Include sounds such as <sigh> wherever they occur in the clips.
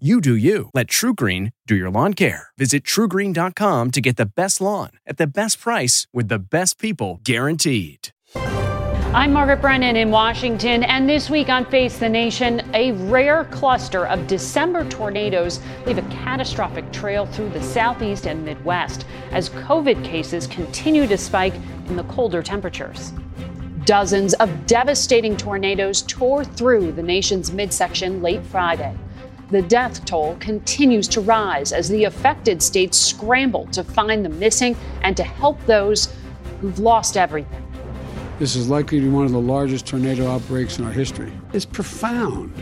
You do you. Let TruGreen do your lawn care. Visit trugreen.com to get the best lawn at the best price with the best people guaranteed. I'm Margaret Brennan in Washington, and this week on Face the Nation, a rare cluster of December tornadoes leave a catastrophic trail through the southeast and Midwest as COVID cases continue to spike in the colder temperatures. Dozens of devastating tornadoes tore through the nation's midsection late Friday. The death toll continues to rise as the affected states scramble to find the missing and to help those who've lost everything. This is likely to be one of the largest tornado outbreaks in our history. It's profound.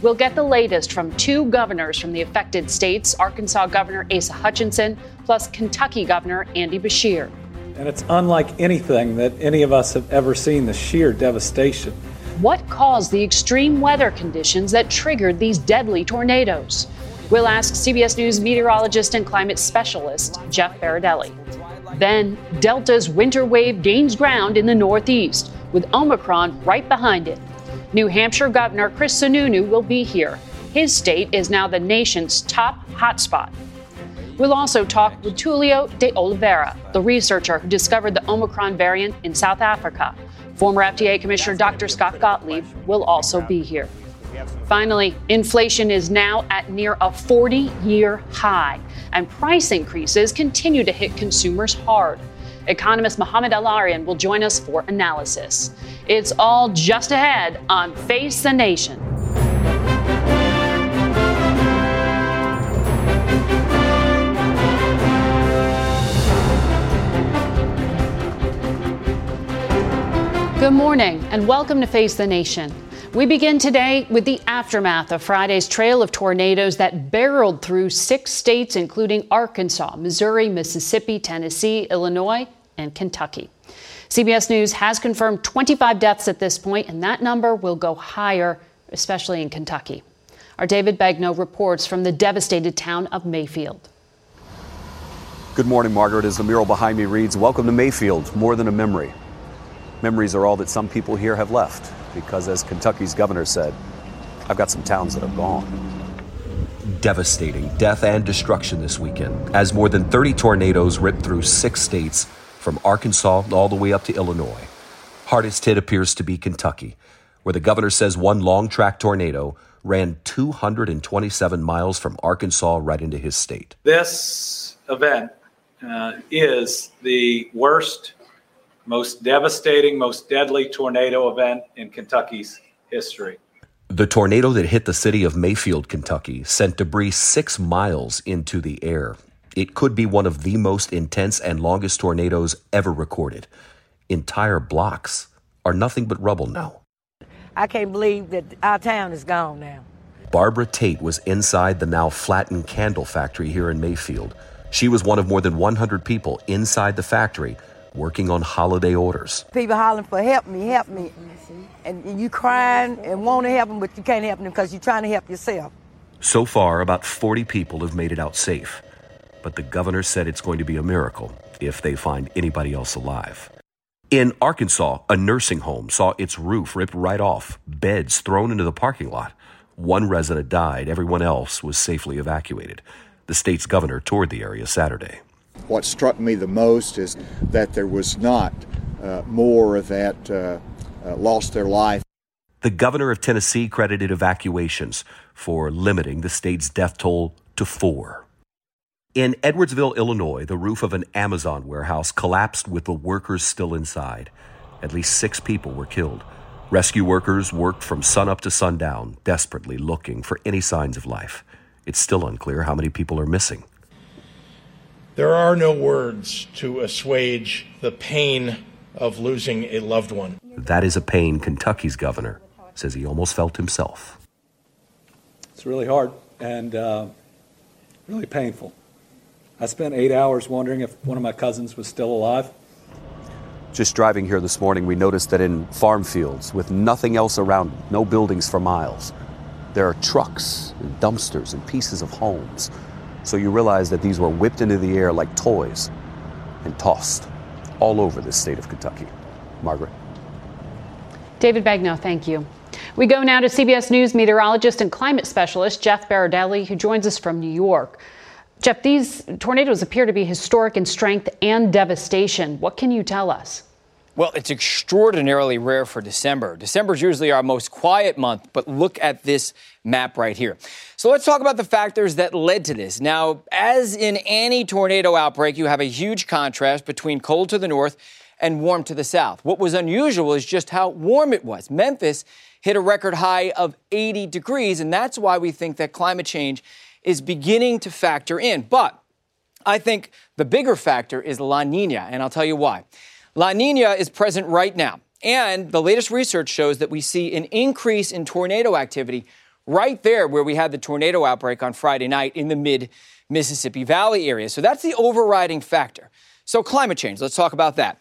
We'll get the latest from two governors from the affected states Arkansas Governor Asa Hutchinson, plus Kentucky Governor Andy Beshear. And it's unlike anything that any of us have ever seen the sheer devastation. What caused the extreme weather conditions that triggered these deadly tornadoes? We'll ask CBS News meteorologist and climate specialist Jeff Berardelli. Then, Delta's winter wave gains ground in the Northeast, with Omicron right behind it. New Hampshire Governor Chris Sununu will be here. His state is now the nation's top hotspot. We'll also talk with Tulio de Oliveira, the researcher who discovered the Omicron variant in South Africa. Former FDA Commissioner Dr. Scott Gottlieb will also be here. Finally, inflation is now at near a 40 year high, and price increases continue to hit consumers hard. Economist Mohamed El-Erian will join us for analysis. It's all just ahead on Face the Nation. Good morning and welcome to Face the Nation. We begin today with the aftermath of Friday's trail of tornadoes that barreled through six states, including Arkansas, Missouri, Mississippi, Tennessee, Illinois, and Kentucky. CBS News has confirmed 25 deaths at this point, and that number will go higher, especially in Kentucky. Our David Begnaud reports from the devastated town of Mayfield. Good morning, Margaret. As the mural behind me reads, Welcome to Mayfield, more than a memory. Memories are all that some people here have left because, as Kentucky's governor said, I've got some towns that are gone. Devastating death and destruction this weekend as more than 30 tornadoes ripped through six states from Arkansas all the way up to Illinois. Hardest hit appears to be Kentucky, where the governor says one long track tornado ran 227 miles from Arkansas right into his state. This event uh, is the worst most devastating, most deadly tornado event in Kentucky's history. The tornado that hit the city of Mayfield, Kentucky, sent debris six miles into the air. It could be one of the most intense and longest tornadoes ever recorded. Entire blocks are nothing but rubble now. I can't believe that our town is gone now. Barbara Tate was inside the now flattened candle factory here in Mayfield. She was one of more than 100 people inside the factory working on holiday orders. People hollering for help me, help me. And you crying and want to help them, but you can't help them because you're trying to help yourself. So far, about 40 people have made it out safe. But the governor said it's going to be a miracle if they find anybody else alive. In Arkansas, a nursing home saw its roof ripped right off, beds thrown into the parking lot. One resident died, everyone else was safely evacuated. The state's governor toured the area Saturday. What struck me the most is that there was not uh, more that uh, uh, lost their life. The governor of Tennessee credited evacuations for limiting the state's death toll to four. In Edwardsville, Illinois, the roof of an Amazon warehouse collapsed with the workers still inside. At least six people were killed. Rescue workers worked from sunup to sundown, desperately looking for any signs of life. It's still unclear how many people are missing. There are no words to assuage the pain of losing a loved one. That is a pain Kentucky's governor says he almost felt himself. It's really hard and uh, really painful. I spent eight hours wondering if one of my cousins was still alive. Just driving here this morning, we noticed that in farm fields with nothing else around, no buildings for miles, there are trucks and dumpsters and pieces of homes. So you realize that these were whipped into the air like toys and tossed all over the state of Kentucky. Margaret. David Begnaud, thank you. We go now to CBS News meteorologist and climate specialist Jeff Berardelli, who joins us from New York. Jeff, these tornadoes appear to be historic in strength and devastation. What can you tell us? Well, it's extraordinarily rare for December. December is usually our most quiet month, but look at this map right here. So let's talk about the factors that led to this. Now, as in any tornado outbreak, you have a huge contrast between cold to the north and warm to the south. What was unusual is just how warm it was. Memphis hit a record high of 80 degrees, and that's why we think that climate change is beginning to factor in. But I think the bigger factor is La Nina, and I'll tell you why. La Nina is present right now. And the latest research shows that we see an increase in tornado activity right there where we had the tornado outbreak on Friday night in the mid Mississippi Valley area. So that's the overriding factor. So, climate change, let's talk about that.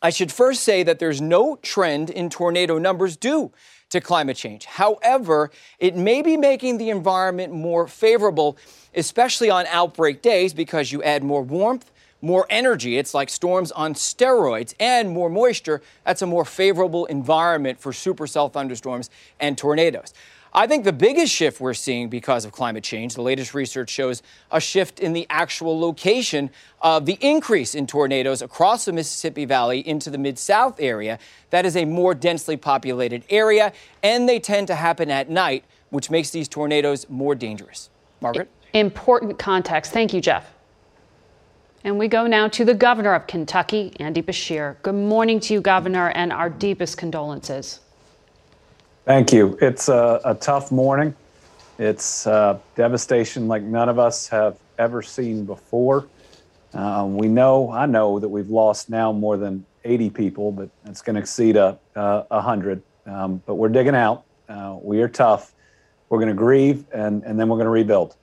I should first say that there's no trend in tornado numbers due to climate change. However, it may be making the environment more favorable, especially on outbreak days, because you add more warmth more energy. It's like storms on steroids and more moisture. That's a more favorable environment for supercell thunderstorms and tornadoes. I think the biggest shift we're seeing because of climate change, the latest research shows a shift in the actual location of the increase in tornadoes across the Mississippi Valley into the Mid South area. That is a more densely populated area, and they tend to happen at night, which makes these tornadoes more dangerous. Margaret? Important context. Thank you, Jeff. And we go now to the governor of Kentucky, Andy Beshear. Good morning to you, Governor, and our deepest condolences. Thank you. It's a, a tough morning. It's uh, devastation like none of us have ever seen before. Uh, we know, I know that we've lost now more than 80 people, but it's going to exceed a, a 100. Um, but we're digging out. Uh, we are tough. We're going to grieve, and, and then we're going to rebuild.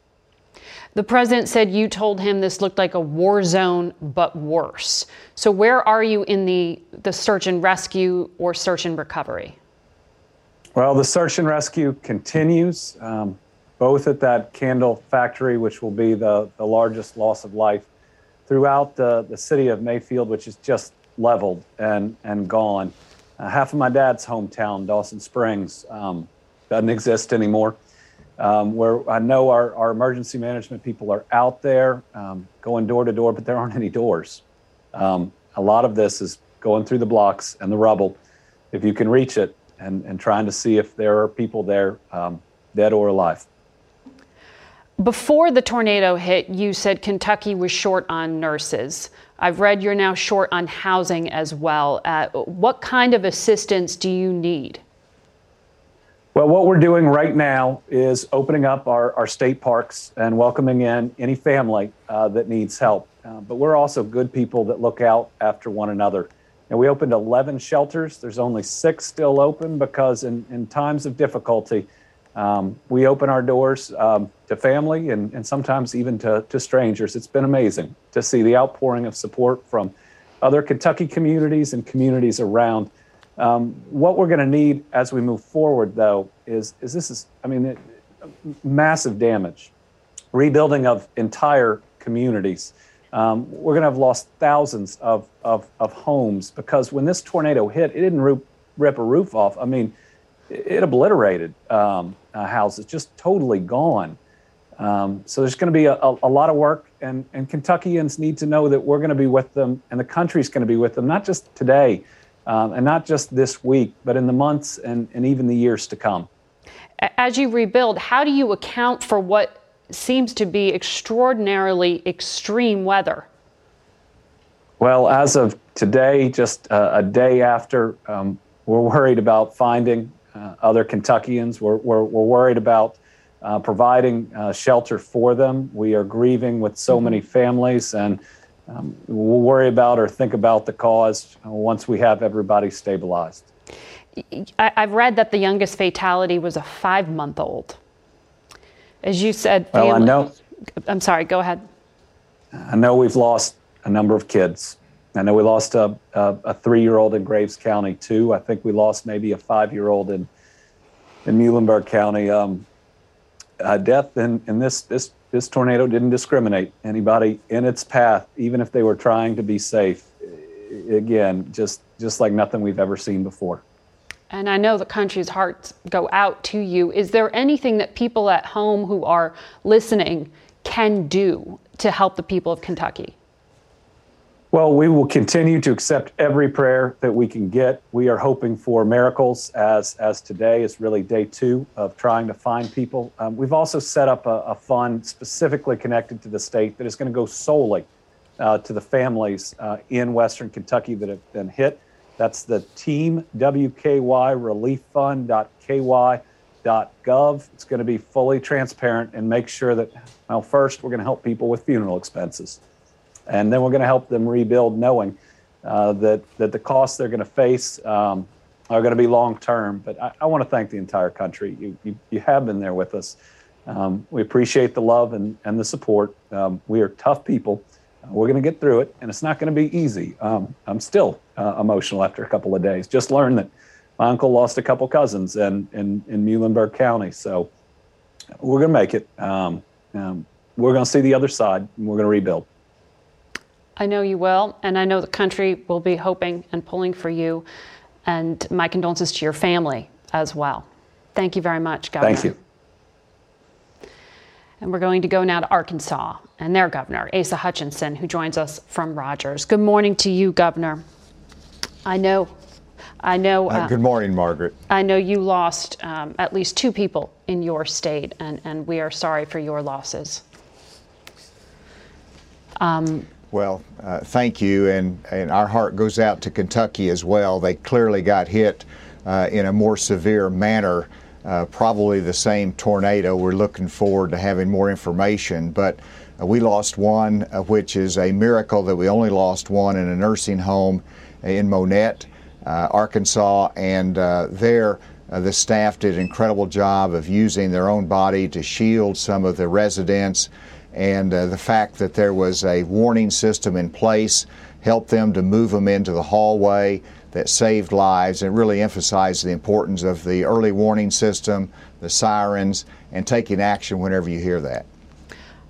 The president said you told him this looked like a war zone, but worse. So, where are you in the, the search and rescue or search and recovery? Well, the search and rescue continues, um, both at that candle factory, which will be the, the largest loss of life, throughout the, the city of Mayfield, which is just leveled and, and gone. Uh, half of my dad's hometown, Dawson Springs, um, doesn't exist anymore um, where I know our, our emergency management people are out there um, going door to door, but there aren't any doors. Um, a lot of this is going through the blocks and the rubble, if you can reach it, and, and trying to see if there are people there, um, dead or alive. Before the tornado hit, you said Kentucky was short on nurses. I've read you're now short on housing as well. Uh, what kind of assistance do you need? Well, what we're doing right now is opening up our, our state parks and welcoming in any family uh, that needs help. Uh, but we're also good people that look out after one another. And we opened 11 shelters. There's only six still open because in, in times of difficulty, um, we open our doors um, to family and, and sometimes even to, to strangers. It's been amazing to see the outpouring of support from other Kentucky communities and communities around um, what we're going to need as we move forward, though, is is this is I mean, it, massive damage, rebuilding of entire communities. Um, we're going to have lost thousands of, of, of, homes because when this tornado hit, it didn't rip, rip a roof off. I mean, it, it obliterated um, uh, houses, just totally gone. Um, so there's going to be a, a, a, lot of work, and, and Kentuckians need to know that we're going to be with them, and the country's going to be with them, not just today, um, and not just this week, but in the months and, and even the years to come. As you rebuild, how do you account for what seems to be extraordinarily extreme weather? Well, as of today, just uh, a day after, um, we're worried about finding uh, other Kentuckians. We're, we're, we're worried about uh, providing uh, shelter for them. We are grieving with so mm-hmm. many families and um, we'll worry about or think about the cause once we have everybody stabilized. I, have read that the youngest fatality was a five month old. As you said, family, well, I know. I'm sorry, go ahead. I know we've lost a number of kids. I know we lost a, a, a three year old in Graves County, too. I think we lost maybe a five year old in, in Muhlenberg County. Um, uh, death in, in this, this, this tornado didn't discriminate anybody in its path, even if they were trying to be safe. Again, just, just like nothing we've ever seen before. And I know the country's hearts go out to you. Is there anything that people at home who are listening can do to help the people of Kentucky? Well, we will continue to accept every prayer that we can get. We are hoping for miracles, as as today is really day two of trying to find people. Um, we've also set up a, a, fund specifically connected to the state that is going to go solely uh, to the families uh, in Western Kentucky that have been hit. That's the Team WKY Relief Fund.ky.gov. It's going to be fully transparent and make sure that, well, first we're going to help people with funeral expenses. And then we're going to help them rebuild knowing uh, that, that the costs they're going to face um, are going to be long term. But I, I want to thank the entire country. You, you, you have been there with us. Um, we appreciate the love and, and the support. Um, we are tough people. We're going to get through it, and it's not going to be easy. Um, I'm still uh, emotional after a couple of days. Just learned that my uncle lost a couple cousins in, in, in Muhlenberg County. So we're going to make it. Um, um, we're going to see the other side, and we're going to rebuild. I know you will, and I know the country will be hoping and pulling for you. And my condolences to your family as well. Thank you very much, Governor. Thank you. And we're going to go now to Arkansas and their governor, Asa Hutchinson, who joins us from Rogers. Good morning to you, Governor. I know. I know. Uh, uh, good morning, Margaret. I know you lost um, at least two people in your state, and, and we are sorry for your losses. Um, well, uh, thank you, and, and our heart goes out to Kentucky as well. They clearly got hit uh, in a more severe manner, uh, probably the same tornado. We're looking forward to having more information, but uh, we lost one, uh, which is a miracle that we only lost one in a nursing home in Monette, uh, Arkansas, and there. Uh, the staff did an incredible job of using their own body to shield some of the residents and uh, the fact that there was a warning system in place helped them to move them into the hallway that saved lives and really emphasized the importance of the early warning system, the sirens, and taking action whenever you hear that.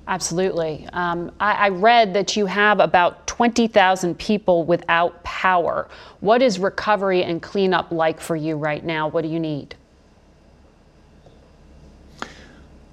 Absolutely. Um, I, I, read that you have about 20,000 people without power. What is recovery and cleanup like for you right now? What do you need?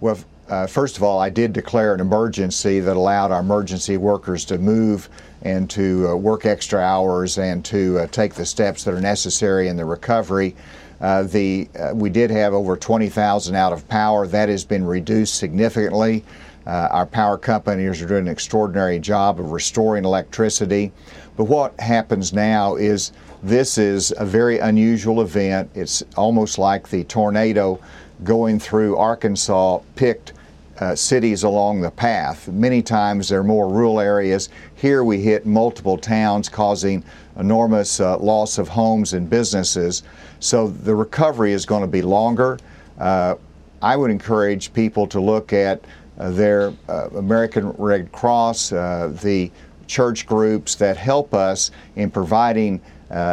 Well, uh, first of all, I did declare an emergency that allowed our emergency workers to move and to uh, work extra hours and to uh, take the steps that are necessary in the recovery. Uh, the uh, we did have over 20,000 out of power. That has been reduced significantly. Uh, our power companies are doing an extraordinary job of restoring electricity. But what happens now is this is a very unusual event. It's almost like the tornado going through Arkansas picked uh, cities along the path. Many times they're more rural areas. Here we hit multiple towns, causing enormous uh, loss of homes and businesses. So the recovery is going to be longer. Uh, I would encourage people to look at uh, their uh, American Red Cross, uh, the church groups that help us in providing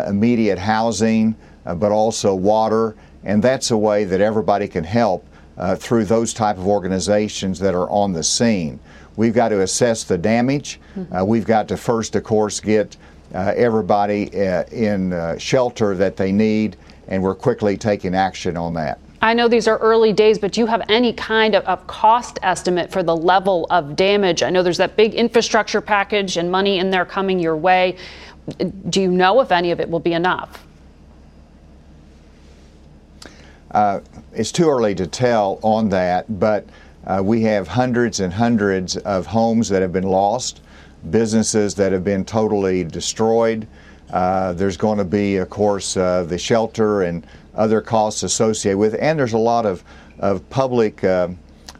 immediate housing, but also water. And that's a way that everybody can help uh, through those type of organizations that are on the scene. We've got to assess the damage. Mm-hmm. Uh, we've got to first, of course, get uh, everybody uh, in uh, shelter that they need, and we're quickly taking action on that. I know these are early days, but do you have any kind of, of, cost estimate for the level of damage? I know there's that big infrastructure package and money in there coming your way. Do you know if any of it will be enough? Uh, it's too early to tell on that, but uh, we have hundreds and hundreds of homes that have been lost, businesses that have been totally destroyed. Uh, there's going to be, of course, uh, the shelter and other costs associated with it, and there's a lot of, of public uh,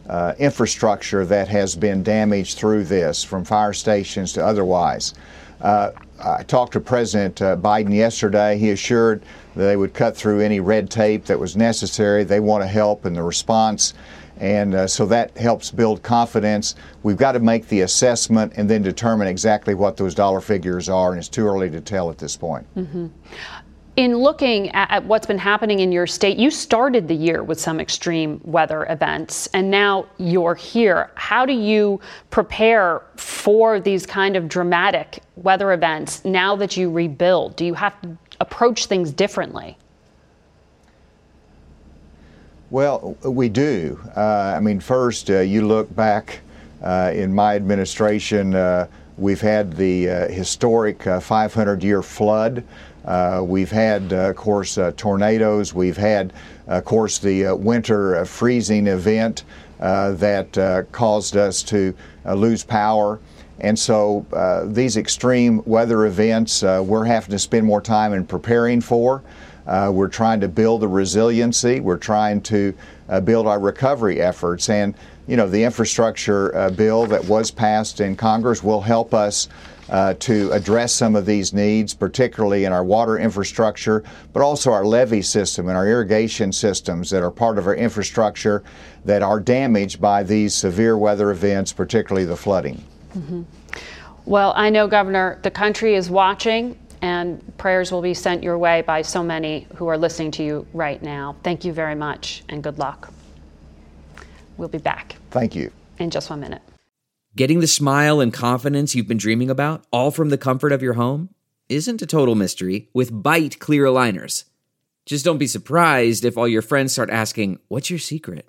uh, infrastructure that has been damaged through this, from fire stations to otherwise. I talked to President Biden yesterday. He assured they would cut through any red tape that was necessary. They want to help in the response. And uh, so that helps build confidence. We've got to make the assessment and then determine exactly what those dollar figures are, and it's too early to tell at this point. Mm-hmm. In looking at, what's been happening in your state, you started the year with some extreme weather events, and now you're here. How do you prepare for these kind of dramatic weather events now that you rebuild? Do you have to approach things differently? Well, we do. Uh, I mean, first, uh, you look back uh, in my administration, uh, we've had the uh, historic 500 year flood. we've had, of course, tornadoes. We've had, of course, the winter freezing event that caused us to lose power. And so uh, these extreme weather events, uh, we're having to spend more time in preparing for. Uh, we're trying to build the resiliency. We're trying to uh, build our recovery efforts. And, you know, the infrastructure uh, bill that was passed in Congress will help us uh, to address some of these needs, particularly in our water infrastructure, but also our levee system and our irrigation systems that are part of our infrastructure that are damaged by these severe weather events, particularly the flooding. Mm-hmm. Well, I know, Governor, the country is watching and prayers will be sent your way by so many who are listening to you right now. Thank you very much and good luck. We'll be back. Thank you. In just one minute. Getting the smile and confidence you've been dreaming about, all from the comfort of your home, isn't a total mystery with Byte clear aligners. Just don't be surprised if all your friends start asking, What's your secret?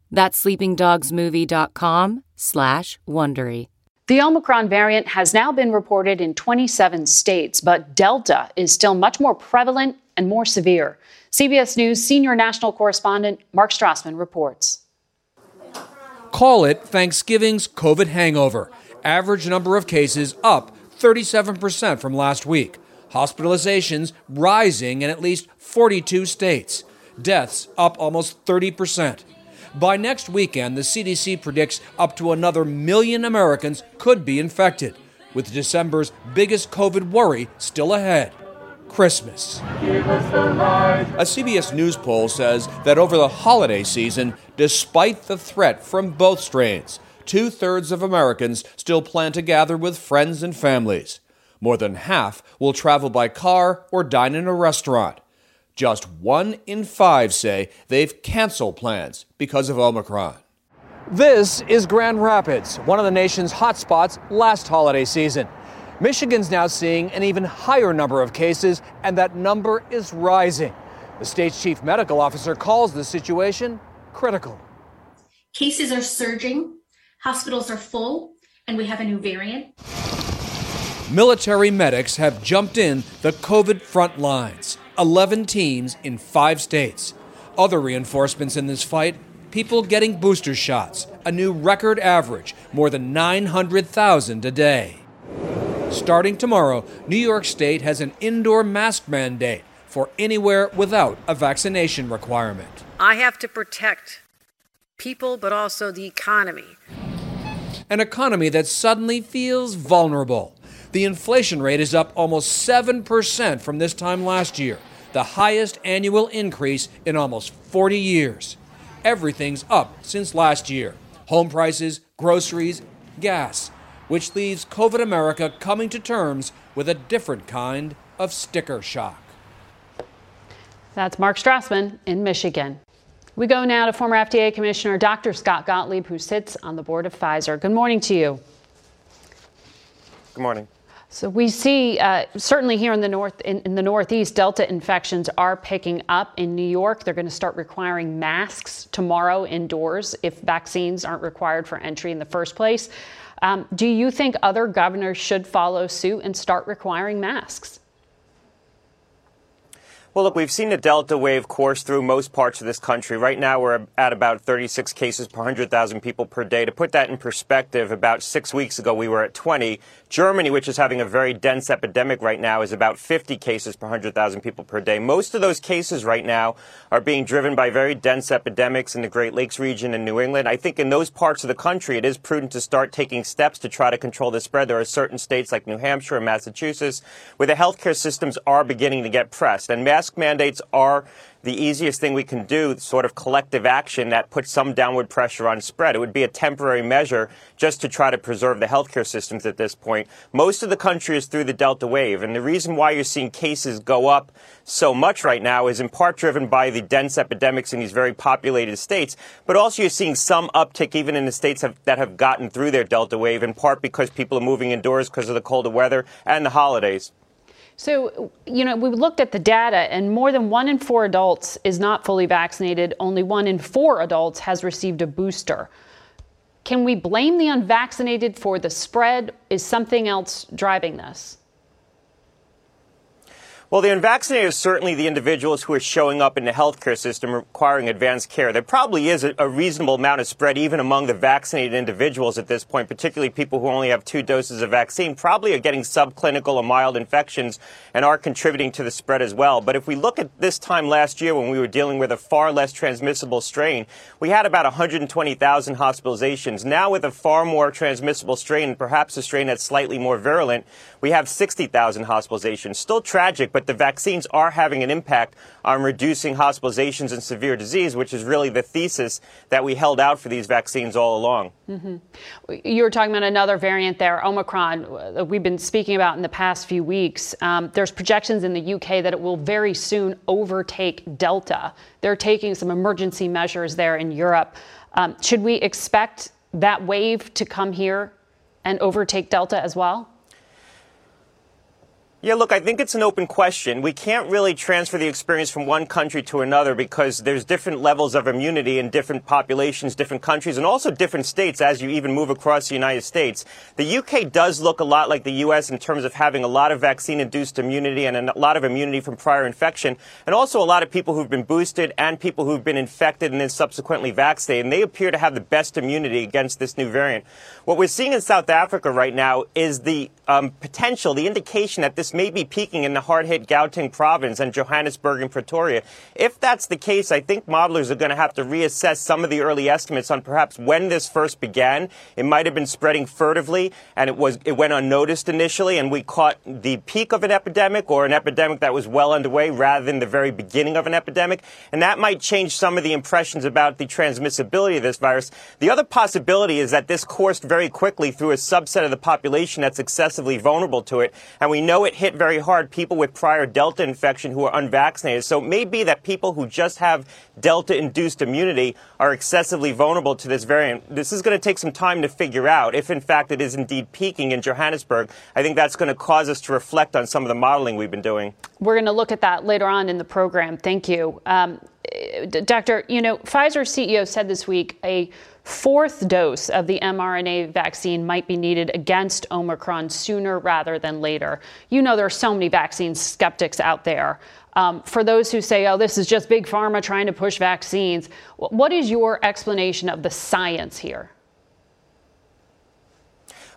That's sleepingdogsmovie.com slash Wondery. The Omicron variant has now been reported in 27 states, but Delta is still much more prevalent and more severe. CBS News senior national correspondent Mark Strassmann reports. Call it Thanksgiving's COVID hangover. Average number of cases up 37% from last week. Hospitalizations rising in at least 42 states. Deaths up almost 30%. By next weekend, the CDC predicts up to another million Americans could be infected, with December's biggest COVID worry still ahead. Christmas. A CBS News poll says that over the holiday season, despite the threat from both strains, two thirds of Americans still plan to gather with friends and families. More than half will travel by car or dine in a restaurant. Just one in five say they've canceled plans because of Omicron. This is Grand Rapids, one of the nation's hotspots last holiday season. Michigan's now seeing an even higher number of cases, and that number is rising. The state's chief medical officer calls the situation critical. Cases are surging, hospitals are full, and we have a new variant. Military medics have jumped in the COVID front lines. 11 teams in five states. Other reinforcements in this fight people getting booster shots, a new record average, more than 900,000 a day. Starting tomorrow, New York State has an indoor mask mandate for anywhere without a vaccination requirement. I have to protect people, but also the economy. An economy that suddenly feels vulnerable. The inflation rate is up almost 7% from this time last year, the highest annual increase in almost 40 years. Everything's up since last year home prices, groceries, gas, which leaves COVID America coming to terms with a different kind of sticker shock. That's Mark Strassmann in Michigan. We go now to former FDA Commissioner Dr. Scott Gottlieb, who sits on the board of Pfizer. Good morning to you. Good morning. So we see uh, certainly here in the north, in, in, the Northeast, Delta infections are picking up. In New York, they're going to start requiring masks tomorrow indoors if vaccines aren't required for entry in the first place. Um, do you think other governors should follow suit and start requiring masks? Well, look, we've seen the Delta wave course through most parts of this country. Right now, we're at about 36 cases per 100,000 people per day. To put that in perspective, about six weeks ago, we were at 20. Germany, which is having a very dense epidemic right now, is about 50 cases per 100,000 people per day. Most of those cases right now are being driven by very dense epidemics in the Great Lakes region in New England. I think in those parts of the country, it is prudent to start taking steps to try to control the spread. There are certain states like New Hampshire and Massachusetts where the healthcare systems are beginning to get pressed. And mask mandates are the easiest thing we can do, sort of collective action that puts some downward pressure on spread. It would be a temporary measure just to try to preserve the healthcare systems at this point. Most of the country is through the Delta wave, and the reason why you're seeing cases go up so much right now is in part driven by the dense epidemics in these very populated states, but also you're seeing some uptick even in the states have, that have gotten through their Delta wave, in part because people are moving indoors because of the colder weather and the holidays. So, you know, we looked at the data, and more than one in four adults is not fully vaccinated. Only one in four adults has received a booster. Can we blame the unvaccinated for the spread? Is something else driving this? Well, the unvaccinated are certainly the individuals who are showing up in the healthcare system requiring advanced care. There probably is a, reasonable amount of spread even among the vaccinated individuals at this point, particularly people who only have two doses of vaccine, probably are getting subclinical or mild infections and are contributing to the spread as well. But if we look at this time last year when we were dealing with a far less transmissible strain, we had about 120,000 hospitalizations. Now with a far more transmissible strain, perhaps a strain that's slightly more virulent, we have 60,000 hospitalizations. Still tragic, but but the vaccines are having an impact on reducing hospitalizations and severe disease, which is really the thesis that we held out for these vaccines all along. Mm-hmm. You were talking about another variant there, Omicron, that we've been speaking about in the past few weeks. Um, there's projections in the UK that it will very soon overtake Delta. They're taking some emergency measures there in Europe. Um, should we expect that wave to come here and overtake Delta as well? Yeah, look, I think it's an open question. We can't really transfer the experience from one country to another because there's different levels of immunity in different populations, different countries, and also different states as you even move across the United States. The UK does look a lot like the US in terms of having a lot of vaccine induced immunity and a lot of immunity from prior infection, and also a lot of people who've been boosted and people who've been infected and then subsequently vaccinated. And they appear to have the best immunity against this new variant. What we're seeing in South Africa right now is the um, potential, the indication that this may be peaking in the hard hit Gauteng province and Johannesburg and Pretoria. If that's the case, I think modelers are going to have to reassess some of the early estimates on perhaps when this first began. It might have been spreading furtively and it was it went unnoticed initially and we caught the peak of an epidemic or an epidemic that was well underway rather than the very beginning of an epidemic. And that might change some of the impressions about the transmissibility of this virus. The other possibility is that this coursed very quickly through a subset of the population that's excessively vulnerable to it. And we know it hit very hard people with prior Delta infection who are unvaccinated. So it may be that people who just have Delta induced immunity are excessively vulnerable to this variant. This is going to take some time to figure out if, in fact, it is indeed peaking in Johannesburg. I think that's going to cause us to reflect on some of the modeling we've been doing. We're going to look at that later on in the program. Thank you. Um, Doctor, you know, Pfizer CEO said this week a fourth dose of the mRNA vaccine might be needed against Omicron sooner rather than later. You know, there are so many vaccine skeptics out there. Um, for those who say, oh, this is just big pharma trying to push vaccines, what is your explanation of the science here?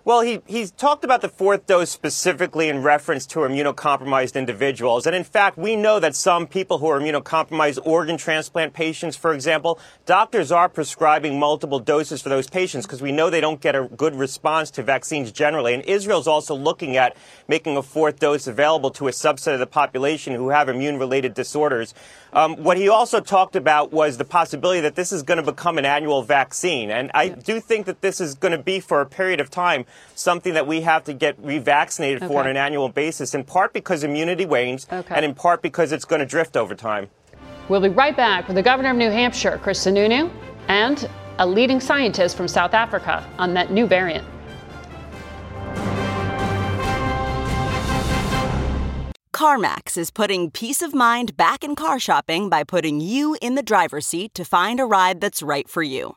Well, he, he's talked about the fourth dose specifically in reference to immunocompromised individuals. And in fact, we know that some people who are immunocompromised, organ transplant patients, for example, doctors are prescribing multiple doses for those patients because we know they don't get a good response to vaccines generally. And Israel is also looking at making a fourth dose available to a subset of the population who have immune related disorders. Um, what he also talked about was the possibility that this is going to become an annual vaccine. And I do think that this is going to be for a period of time something that we have to get revaccinated okay. for on an annual basis, in part because immunity wanes okay. and in part because it's going to drift over time. We'll be right back with the governor of New Hampshire, Chris Sununu, and a leading scientist from South Africa on that new variant. CarMax is putting peace of mind back in car shopping by putting you in the driver's seat to find a ride that's right for you.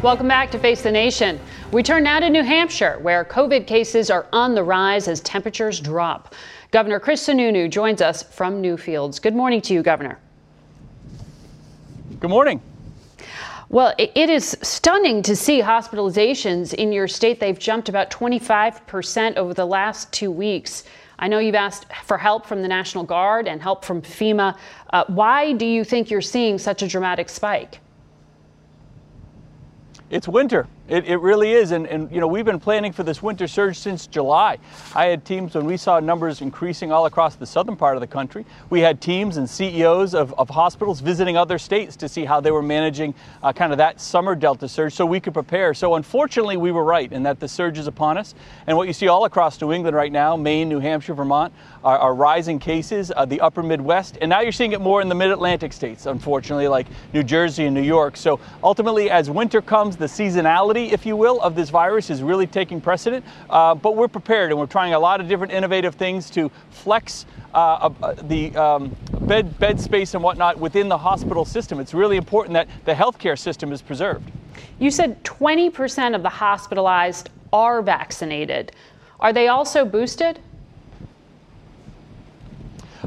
Welcome back to Face the Nation. We turn now to New Hampshire, where COVID cases are on the rise as temperatures drop. Governor Chris Sununu joins us from Newfields. Good morning to you, Governor. Good morning. Well, it is stunning to see hospitalizations in your state. They've jumped about 25% over the last two weeks. I know you've asked for help from the National Guard and help from FEMA. Uh, why do you think you're seeing such a dramatic spike? It's winter. It, it really is. And, and, you know, we've been planning for this winter surge since July. I had teams when we saw numbers increasing all across the southern part of the country. We had teams and CEOs of, of hospitals visiting other states to see how they were managing uh, kind of that summer Delta surge so we could prepare. So unfortunately, we were right in that the surge is upon us. And what you see all across New England right now, Maine, New Hampshire, Vermont, are, are rising cases, uh, the upper Midwest. And now you're seeing it more in the mid Atlantic states, unfortunately, like New Jersey and New York. So ultimately, as winter comes, the seasonality, if you will, of this virus is really taking precedent. Uh, but we're prepared and we're trying a lot of different innovative things to flex uh, uh, the um, bed, bed space and whatnot within the hospital system. It's really important that the healthcare system is preserved. You said 20% of the hospitalized are vaccinated. Are they also boosted?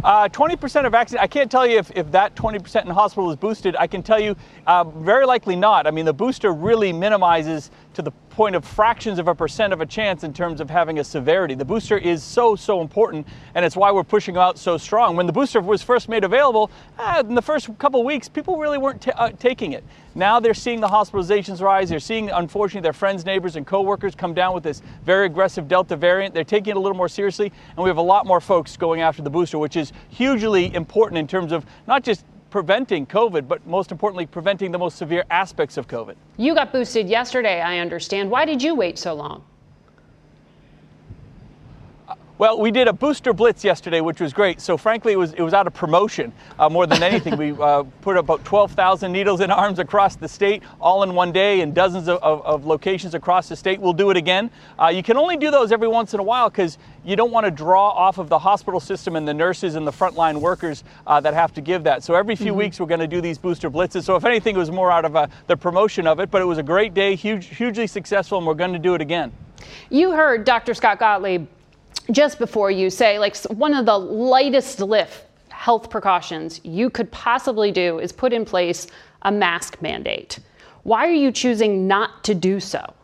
Uh, 20% of vaccinated. I can't tell you if, if that 20% in hospital is boosted. I can tell you uh, very likely not. I mean, the booster really minimizes to the point of fractions of a percent of a chance in terms of having a severity. The booster is so, so important, and it's why we're pushing out so strong. When the booster was first made available, uh, in the first couple weeks, people really weren't t- uh, taking it. Now they're seeing the hospitalizations rise. They're seeing, unfortunately, their friends, neighbors, and coworkers come down with this very aggressive Delta variant. They're taking it a little more seriously, and we have a lot more folks going after the booster, which is hugely important in terms of not just preventing COVID, but most importantly, preventing the most severe aspects of COVID. You got boosted yesterday, I understand. Why did you wait so long? Well, we did a booster blitz yesterday, which was great. So, frankly, it was it was out of promotion uh, more than anything. we uh, put about 12,000 needles in arms across the state, all in one day, in dozens of, of, of locations across the state. We'll do it again. Uh, you can only do those every once in a while because you don't want to draw off of the hospital system and the nurses and the frontline workers uh, that have to give that. So every few mm-hmm. weeks we're going to do these booster blitzes. So if anything, it was more out of uh, the promotion of it, but it was a great day, huge, hugely successful, and we're going to do it again. You heard Dr. Scott Gottlieb just before you say, like, one of the lightest lift health precautions you could possibly do is put in place a mask mandate. Why are you choosing not to do so?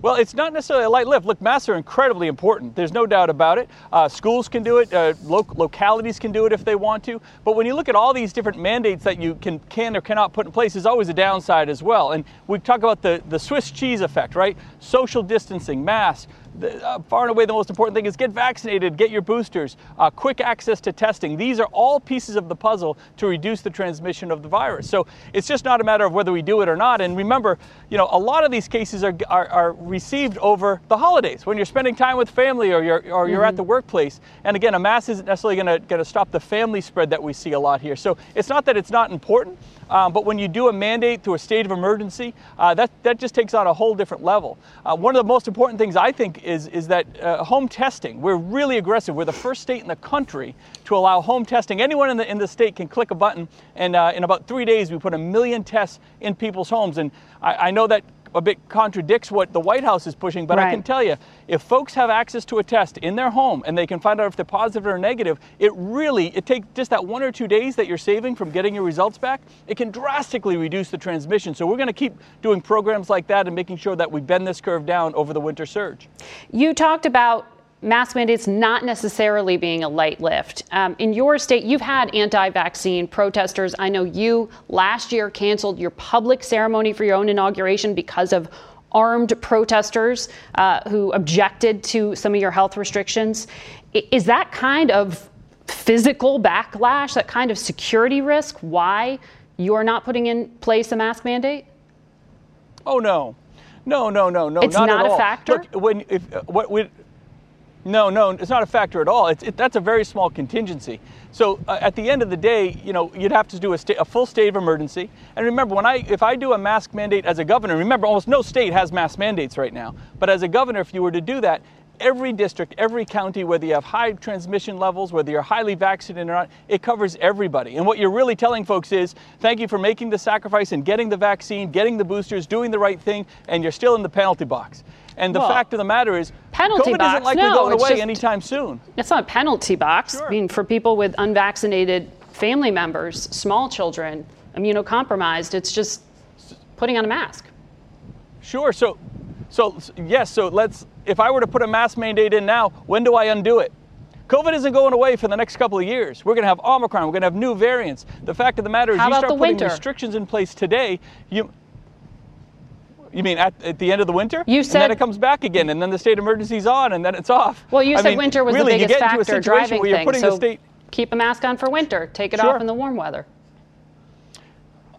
Well, it's not necessarily a light lift. Look, masks are incredibly important. There's no doubt about it. Uh, schools can do it. Uh, lo- localities can do it if they want to. But when you look at all these different mandates that you can, can or cannot put in place, there's always a downside as well. And we talk about the, the Swiss cheese effect, right? Social distancing, masks, the, uh, far and away the most important thing is get vaccinated, get your boosters, uh, quick access to testing. These are all pieces of the puzzle to reduce the transmission of the virus. So it's just not a matter of whether we do it or not. And remember, you know, a lot of these cases are, are, are received over the holidays when you're spending time with family or you're, or you're mm-hmm. at the workplace. And again, a mask isn't necessarily going to stop the family spread that we see a lot here. So it's not that it's not important. Um, but when you do a mandate through a state of emergency, uh, that, that just takes on a whole different level. Uh, one of the most important things I think is, is that uh, home testing, we're really aggressive. We're the first state in the country to allow home testing. Anyone in the, in the state can click a button, and uh, in about three days, we put a million tests in people's homes. And I, I know that a bit contradicts what the White House is pushing, but right. I can tell you, if folks have access to a test in their home and they can find out if they're positive or negative, it really it takes just that one or two days that you're saving from getting your results back, it can drastically reduce the transmission. So we're going to keep doing programs like that and making sure that we bend this curve down over the winter surge. You talked about mask mandates not necessarily being a light lift. Um, in your state, you've had anti vaccine protesters. I know you last year canceled your public ceremony for your own inauguration because of armed protesters uh, who objected to some of your health restrictions. Is that kind of physical backlash, that kind of security risk, why you're not putting in place a mask mandate? Oh, no. No, no, no, no. It's not, not a all. factor. Look, when if uh, what we, no, no, it's not a factor at all. It, that's a very small contingency. So uh, at the end of the day, you know, you'd have to do a, sta- a, full state of emergency. And remember, when I, if I do a mask mandate as a governor, remember, almost no state has mask mandates right now. But as a governor, if you were to do that, every district, every county, whether you have high transmission levels, whether you're highly vaccinated or not, it covers everybody. And what you're really telling folks is, thank you for making the sacrifice and getting the vaccine, getting the boosters, doing the right thing, and you're still in the penalty box. And the well, fact of the matter is, penalty COVID box, isn't likely no, going away just, anytime soon. It's not a penalty box. Sure. I mean, for people with unvaccinated family members, small children, immunocompromised, it's just putting on a mask. Sure. So, so yes. So let's. If I were to put a mask mandate in now, when do I undo it? COVID isn't going away for the next couple of years. We're going to have Omicron. We're going to have new variants. The fact of the matter is, How you start putting winter? restrictions in place today. You you mean at, at, the end of the winter? You said and then it comes back again, and then the state emergency's on, and then it's off. Well, you I said mean, winter was really, the biggest factor driving thing. So state... keep a mask on for winter. Take it sure. off in the warm weather.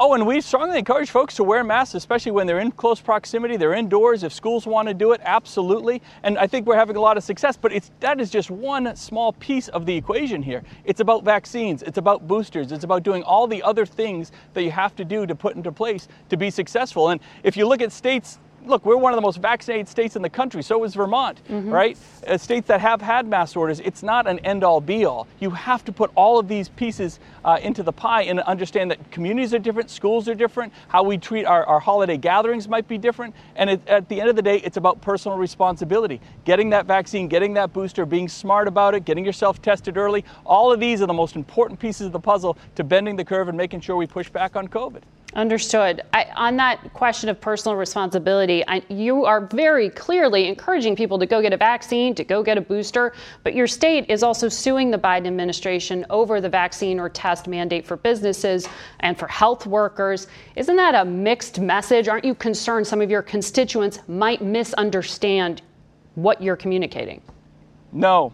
Oh, and we strongly encourage folks to wear masks, especially when they're in close proximity, they're indoors. If schools want to do it, absolutely. And I think we're having a lot of success, but it's, that is just one small piece of the equation here. It's about vaccines, it's about boosters, it's about doing all the other things that you have to do to put into place to be successful. And if you look at states look, we're one of the most vaccinated states in the country. So is Vermont, mm-hmm. right? Uh, states that have had mass orders. It's not an end all be all. You have to put all of these pieces uh, into the pie and understand that communities are different, schools are different, how we treat our, our holiday gatherings might be different. And it, at the end of the day, it's about personal responsibility. Getting that vaccine, getting that booster, being smart about it, getting yourself tested early. All of these are the most important pieces of the puzzle to bending the curve and making sure we push back on COVID. Understood. I, on that question of personal responsibility, I, you are very clearly encouraging people to go get a vaccine, to go get a booster, but your state is also suing the Biden administration over the vaccine or test mandate for businesses and for health workers. Isn't that a mixed message? Aren't you concerned some of your constituents might misunderstand what you're communicating? No,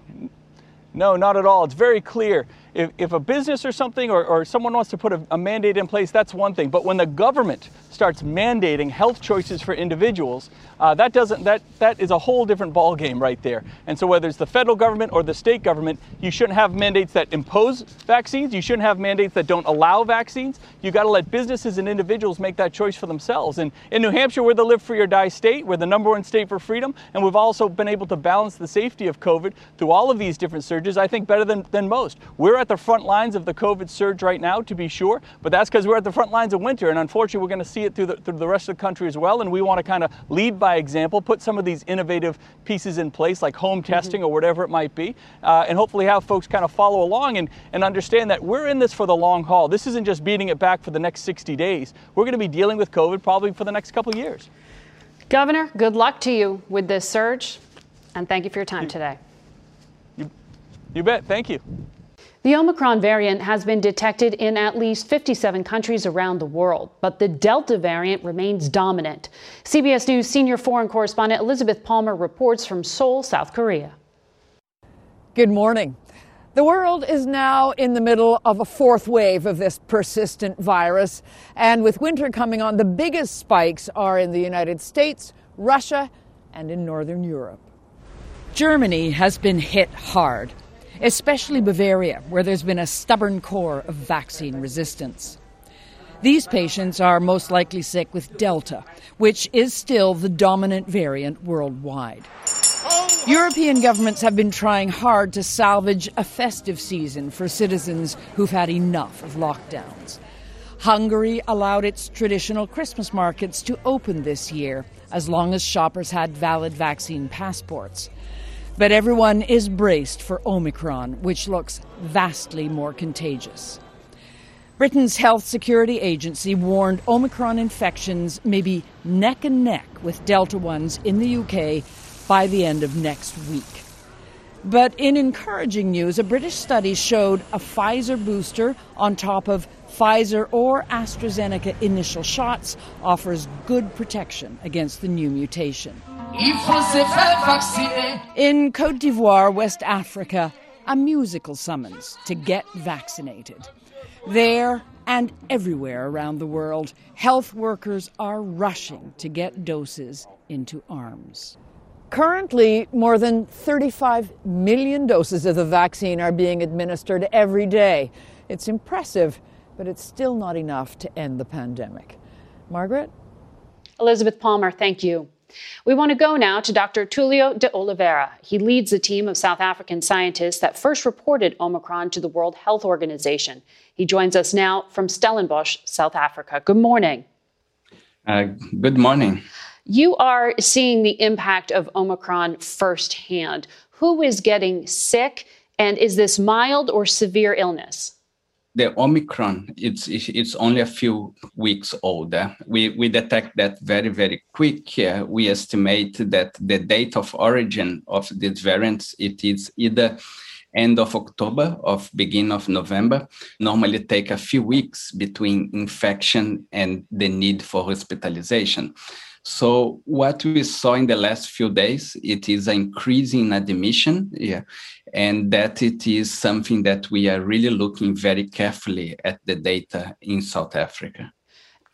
no, not at all. It's very clear if, if a business or something or, or someone wants to put a, a mandate in place, that's one thing. But when the government starts mandating health choices for individuals, uh, that doesn't that that is a whole different ballgame right there. And so whether it's the federal government or the state government, you shouldn't have mandates that impose vaccines. You shouldn't have mandates that don't allow vaccines. You got to let businesses and individuals make that choice for themselves. And in New Hampshire, we're the live free or die state. We're the number one state for freedom, and we've also been able to balance the safety of COVID through all of these different surges. I think better than than most. We're at the front lines of the COVID surge right now, to be sure, but that's because we're at the front lines of winter, and unfortunately, we're going to see it through the through the rest of the country as well. And we want to kind of lead by example, put some of these innovative pieces in place, like home mm-hmm. testing mm-hmm. or whatever it might be, uh, and hopefully have folks kind of follow along and, and understand that we're in this for the long haul. This isn't just beating it back for the next 60 days. We're going to be dealing with COVID probably for the next couple of years. Governor, good luck to you with this surge, and thank you for your time you, today. You, you bet. Thank you. The Omicron variant has been detected in at least 57 countries around the world, but the Delta variant remains dominant. CBS News senior foreign correspondent Elizabeth Palmer reports from Seoul, South Korea. Good morning. The world is now in the middle of a fourth wave of this persistent virus. And with winter coming on, the biggest spikes are in the United States, Russia, and in Northern Europe. Germany has been hit hard especially Bavaria, where there's been a stubborn core of vaccine resistance. These patients are most likely sick with Delta, which is still the dominant variant worldwide. European governments have been trying hard to salvage a festive season for citizens who've had enough of lockdowns. Hungary allowed its traditional Christmas markets to open this year, as long as shoppers had valid vaccine passports. But everyone is braced for Omicron, which looks vastly more contagious. Britain's Health Security Agency warned Omicron infections may be neck and neck with Delta ones in the UK by the end of next week. But in encouraging news, a British study showed a Pfizer booster on top of Pfizer or AstraZeneca initial shots offers good protection against the new mutation. In Cote d'Ivoire, West Africa, a musical summons to get vaccinated. There and everywhere around the world, health workers are rushing to get doses into arms. Currently, more than 35 million doses of the vaccine are being administered every day. It's impressive, but it's still not enough to end the pandemic. Margaret? Elizabeth Palmer, thank you. We want to go now to Dr. Tulio de Oliveira. He leads the team of South African scientists that first reported Omicron to the World Health Organization. He joins us now from Stellenbosch, South Africa. Good morning. Uh, good morning. You are seeing the impact of Omicron firsthand. Who is getting sick, and is this mild or severe illness? The Omicron, it's it's only a few weeks older. Eh? We we detect that very very quick. We estimate that the date of origin of this variant it is either end of October of beginning of November. Normally take a few weeks between infection and the need for hospitalization. So what we saw in the last few days, it is an increase in admission, yeah, and that it is something that we are really looking very carefully at the data in South Africa.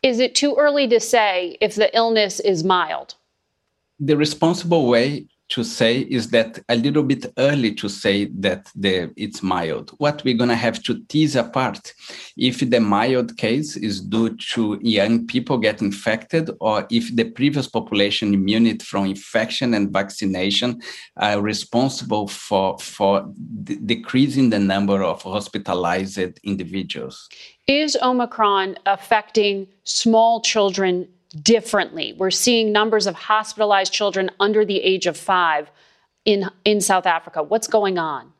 Is it too early to say if the illness is mild? The responsible way to say is that a little bit early to say that the it's mild. What we're going to have to tease apart if the mild case is due to young people get infected or if the previous population immunity from infection and vaccination are responsible for for d- decreasing the number of hospitalized individuals. Is Omicron affecting small children differently. We're seeing numbers of hospitalized children under the age of five in, in South Africa. What's going on?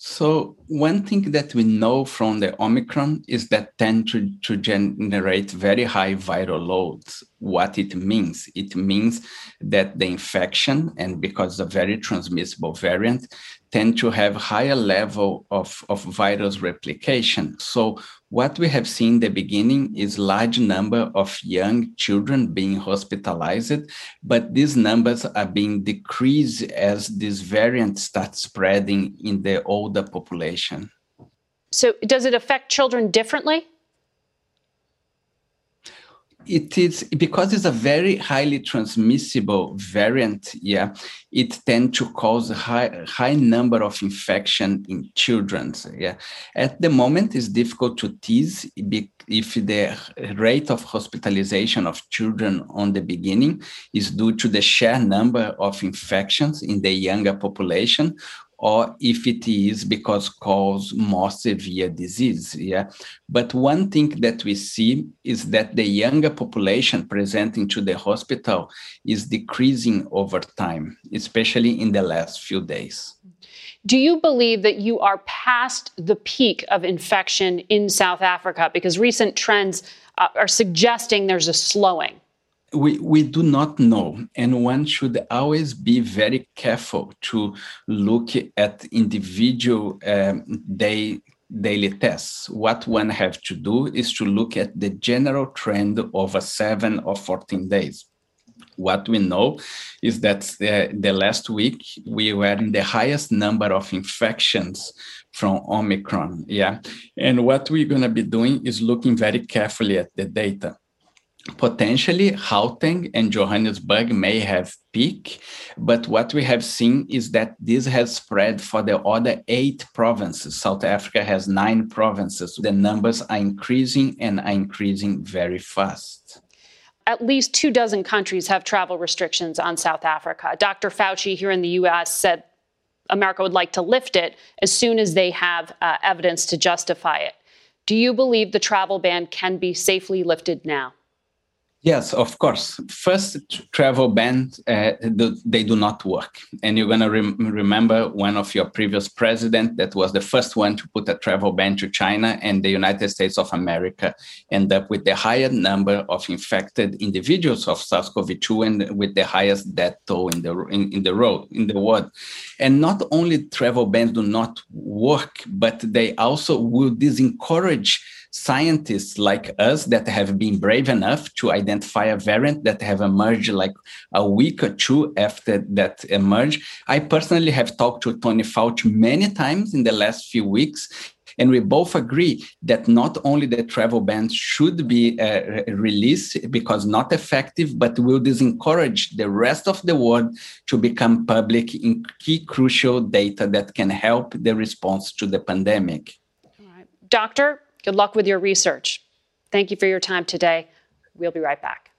So one thing that we know from the Omicron is that tend to, to generate very high viral loads. What it means? It means that the infection, and because it's a very transmissible variant, tend to have higher level of, of virus replication. So what we have seen in the beginning is large number of young children being hospitalized, but these numbers are being decreased as this variant starts spreading in the older population. So does it affect children differently? It is because it's a very highly transmissible variant yeah it tends to cause a high high number of infection in children yeah. At the moment it's difficult to tease if the rate of hospitalization of children on the beginning is due to the sheer number of infections in the younger population or if it is because cause more severe disease yeah? But one thing that we see is that the younger population presenting to the hospital is decreasing over time especially in the last few days. Do you believe that you are past the peak of infection in South Africa? Because recent trends uh, are suggesting there's a slowing we, we do not know, and one should always be very careful to look at individual um, day, daily tests. What one have to do is to look at the general trend over seven or 14 days. What we know is that the, the last week we were in the highest number of infections from Omicron. Yeah. And what we're going to be doing is looking very carefully at the data potentially Gauteng and Johannesburg may have peak, but what we have seen is that this has spread for the other eight provinces. South Africa has nine provinces. The numbers are increasing and are increasing very fast. At least two dozen countries have travel restrictions on South Africa. Dr. Fauci here in the US said America would like to lift it as soon as they have uh, evidence to justify it. Do you believe the travel ban can be safely lifted now? Yes, of course. First, travel bans, uh, they do not work. And you're going to rem- remember one of your previous president that was the first one to put a travel ban to China and the United States of America end up with the highest number of infected individuals of SARS-CoV-2 and with the highest death toll in the, in, in the, road, in the world. And not only travel bans do not work, but they also will discourage scientists like us that have been brave enough to identify a variant that have emerged like a week or two after that emerged. I personally have talked to Tony Fauci many times in the last few weeks. And we both agree that not only the travel ban should be uh, released because not effective, but will discourage the rest of the world to become public in key crucial data that can help the response to the pandemic. Doctor, Good luck with your research. Thank you for your time today. We'll be right back.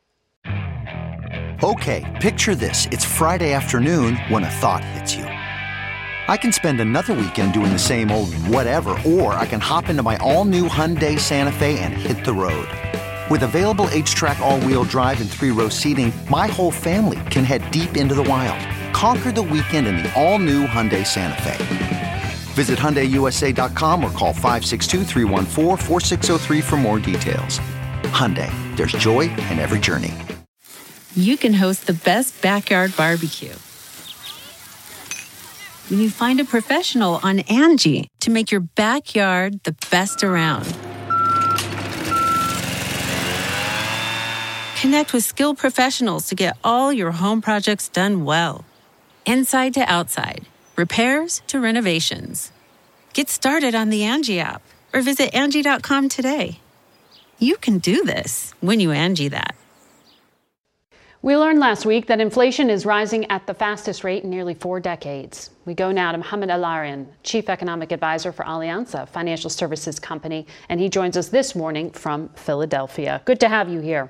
Okay, picture this. It's Friday afternoon when a thought hits you. I can spend another weekend doing the same old whatever, or I can hop into my all new Hyundai Santa Fe and hit the road. With available HTRAC, all wheel drive, and three row seating, my whole family can head deep into the wild. Conquer the weekend in the all new Hyundai Santa Fe. Visit HyundaiUSA.com or call 562 for more details. Hyundai, there's joy in every journey. You can host the best backyard barbecue. When you find a professional on Angie to make your backyard the best around. Connect with skilled professionals to get all your home projects done well. Inside to outside repairs to renovations. Get started on the Angie app or visit Angie.com today. You can do this when you Angie that. We learned last week that inflation is rising at the fastest rate in nearly four decades. We go now to Mohamed El-Erian, Chief Economic Advisor for Allianz, financial services company, and he joins us this morning from Philadelphia. Good to have you here.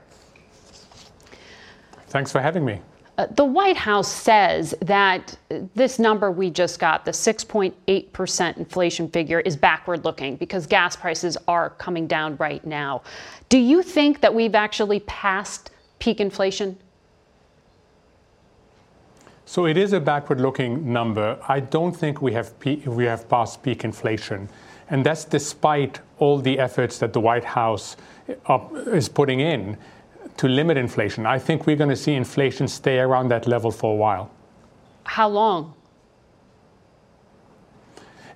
Thanks for having me. Uh, the White House says that this number we just got, the 6.8% inflation figure, is backward looking because gas prices are coming down right now. Do you think that we've actually passed peak inflation? So it is a backward looking number. I don't think we have, pe- we have passed peak inflation. And that's despite all the efforts that the White House uh, is putting in to limit inflation. I think we're going to see inflation stay around that level for a while. How long?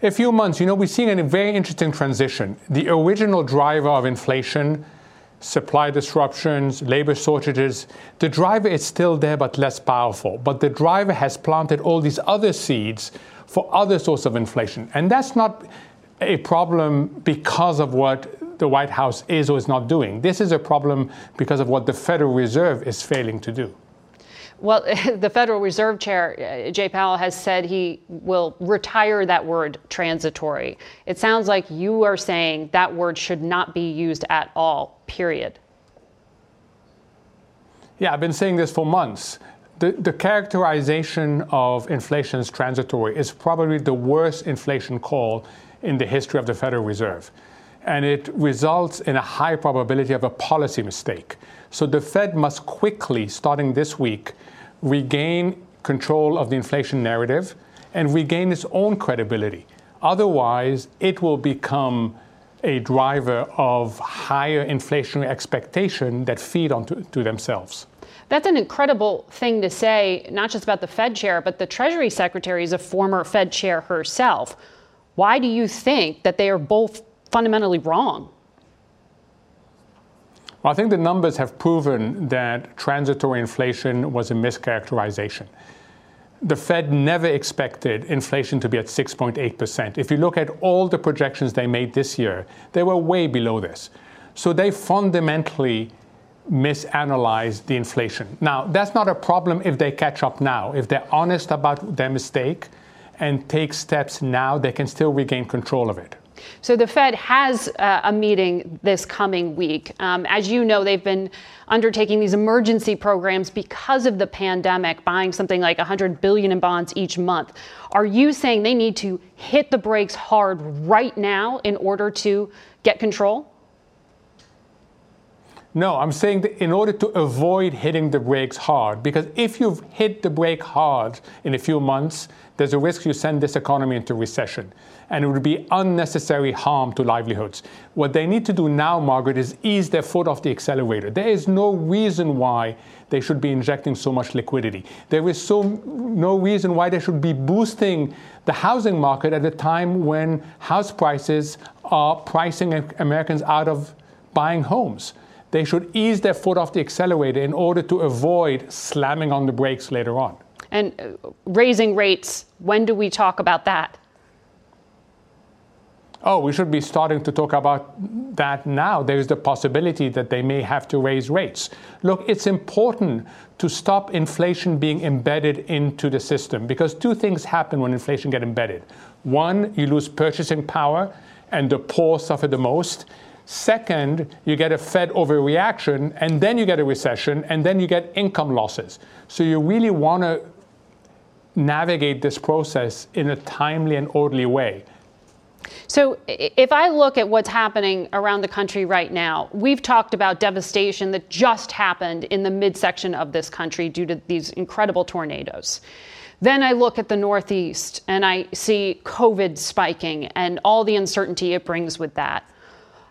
A few months. You know, we're seeing a very interesting transition. The original driver of inflation, supply disruptions, labor shortages, the driver is still there but less powerful. But the driver has planted all these other seeds for other sorts of inflation. And that's not a problem because of what the White House is or is not doing. This is a problem because of what the Federal Reserve is failing to do. Well, <laughs> the Federal Reserve Chair, uh, Jay Powell, has said he will retire that word transitory. It sounds like you are saying that word should not be used at all, period. Yeah, I've been saying this for months. The, the characterization of inflation as transitory is probably the worst inflation call in the history of the Federal Reserve and it results in a high probability of a policy mistake. So the Fed must quickly, starting this week, regain control of the inflation narrative and regain its own credibility. Otherwise, it will become a driver of higher inflationary expectation that feed onto to themselves. That's an incredible thing to say, not just about the Fed chair, but the Treasury Secretary is a former Fed chair herself. Why do you think that they are both fundamentally wrong? Well, I think the numbers have proven that transitory inflation was a mischaracterization. The Fed never expected inflation to be at 6.8%. If you look at all the projections they made this year, they were way below this. So they fundamentally misanalyzed the inflation. Now, that's not a problem if they catch up now. If they're honest about their mistake and take steps now, they can still regain control of it. So the Fed has uh, a meeting this coming week. Um, as you know, they've been undertaking these emergency programs because of the pandemic, buying something like 100 billion in bonds each month. Are you saying they need to hit the brakes hard right now in order to get control? No, I'm saying that in order to avoid hitting the brakes hard, because if you've hit the brake hard in a few months, there's a risk you send this economy into recession. And it would be unnecessary harm to livelihoods. What they need to do now, Margaret, is ease their foot off the accelerator. There is no reason why they should be injecting so much liquidity. There is so no reason why they should be boosting the housing market at a time when house prices are pricing Americans out of buying homes they should ease their foot off the accelerator in order to avoid slamming on the brakes later on. And uh, raising rates, when do we talk about that? Oh, we should be starting to talk about that now. There's the possibility that they may have to raise rates. Look, it's important to stop inflation being embedded into the system because two things happen when inflation get embedded. One, you lose purchasing power and the poor suffer the most. Second, you get a Fed overreaction, and then you get a recession, and then you get income losses. So you really want to navigate this process in a timely and orderly way. So, if I look at what's happening around the country right now, we've talked about devastation that just happened in the midsection of this country due to these incredible tornadoes. Then I look at the Northeast and I see COVID spiking and all the uncertainty it brings with that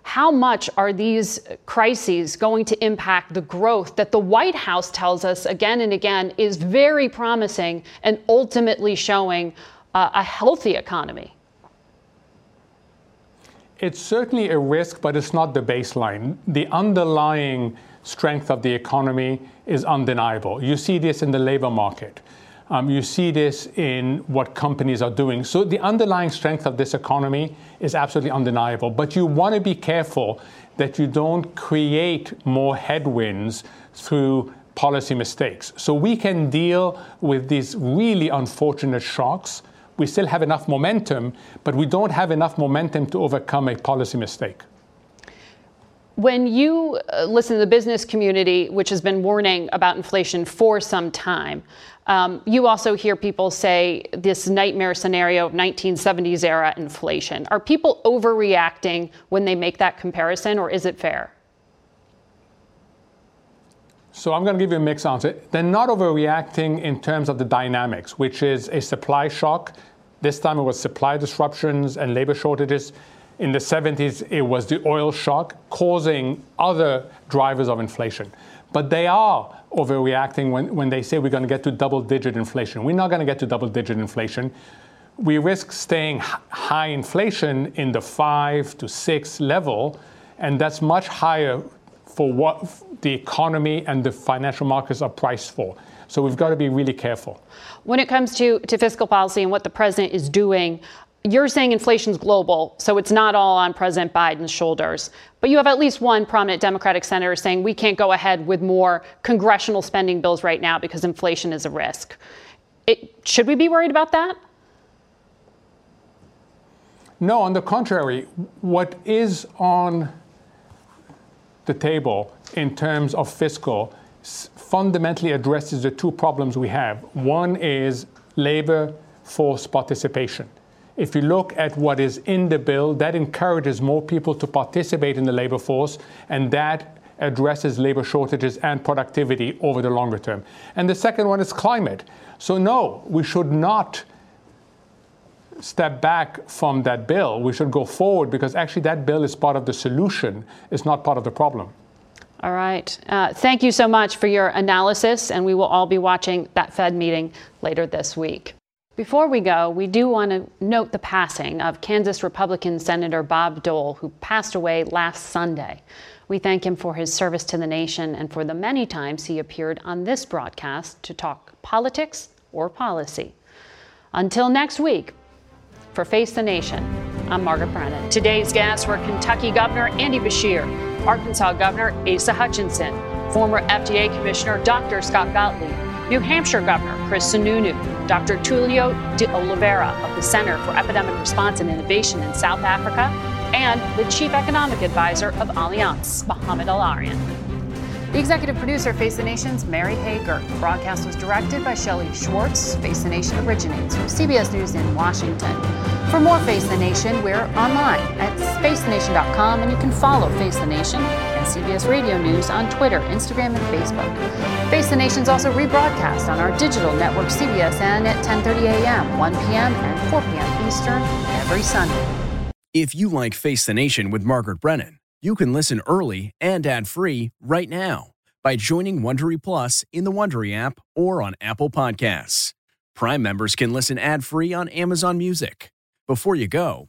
how much are these crises going to impact the growth that the White House tells us again and again is very promising and ultimately showing uh, a healthy economy? It's certainly a risk, but it's not the baseline. The underlying strength of the economy is undeniable. You see this in the labor market. Um, you see this in what companies are doing. So the underlying strength of this economy is absolutely undeniable. But you want to be careful that you don't create more headwinds through policy mistakes. So we can deal with these really unfortunate shocks. We still have enough momentum, but we don't have enough momentum to overcome a policy mistake. When you uh, listen to the business community, which has been warning about inflation for some time, um, you also hear people say this nightmare scenario of 1970s era inflation. Are people overreacting when they make that comparison, or is it fair? So I'm going to give you a mixed answer. They're not overreacting in terms of the dynamics, which is a supply shock. This time it was supply disruptions and labor shortages. In the 70s, it was the oil shock causing other drivers of inflation. But they are overreacting when, when they say we're going to get to double digit inflation. We're not going to get to double digit inflation. We risk staying high inflation in the five to six level, and that's much higher for what the economy and the financial markets are priced for. So we've got to be really careful. When it comes to, to fiscal policy and what the president is doing, you're saying inflation's global, so it's not all on President Biden's shoulders. But you have at least one prominent Democratic senator saying we can't go ahead with more congressional spending bills right now because inflation is a risk. It, should we be worried about that? No, on the contrary, what is on the table in terms of fiscal fundamentally addresses the two problems we have. One is labor force participation if you look at what is in the bill, that encourages more people to participate in the labor force, and that addresses labor shortages and productivity over the longer term. And the second one is climate. So, no, we should not step back from that bill. We should go forward because actually that bill is part of the solution, it's not part of the problem. All right. Uh, thank you so much for your analysis, and we will all be watching that Fed meeting later this week. Before we go, we do want to note the passing of Kansas Republican Senator Bob Dole, who passed away last Sunday. We thank him for his service to the nation and for the many times he appeared on this broadcast to talk politics or policy. Until next week, for Face the Nation, I'm Margaret Brennan. Today's guests were Kentucky Governor Andy Beshear, Arkansas Governor Asa Hutchinson, former FDA Commissioner Dr. Scott Gottlieb, New Hampshire Governor Chris Sununu, Dr. Tulio de Oliveira of the Center for Epidemic Response and Innovation in South Africa, and the Chief Economic Advisor of Allianz, Mohamed El-Erian. The executive producer, Face the Nation's Mary Hager. The broadcast was directed by Shelley Schwartz. Face the Nation originates from CBS News in Washington. For more Face the Nation, we're online at facethenation.com, and you can follow Face the Nation and CBS Radio News on Twitter, Instagram, and Facebook. Face the Nation is also rebroadcast on our digital network CBSN at 10:30 a.m., 1 p.m., and 4 p.m. Eastern every Sunday. If you like Face the Nation with Margaret Brennan, you can listen early and ad-free right now by joining Wondery Plus in the Wondery app or on Apple Podcasts. Prime members can listen ad-free on Amazon Music. Before you go,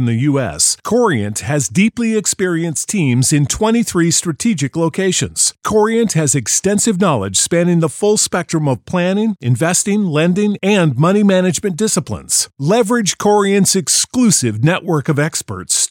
the U.S., Corient has deeply experienced teams in 23 strategic locations. Corient has extensive knowledge spanning the full spectrum of planning, investing, lending, and money management disciplines. Leverage Corient's exclusive network of experts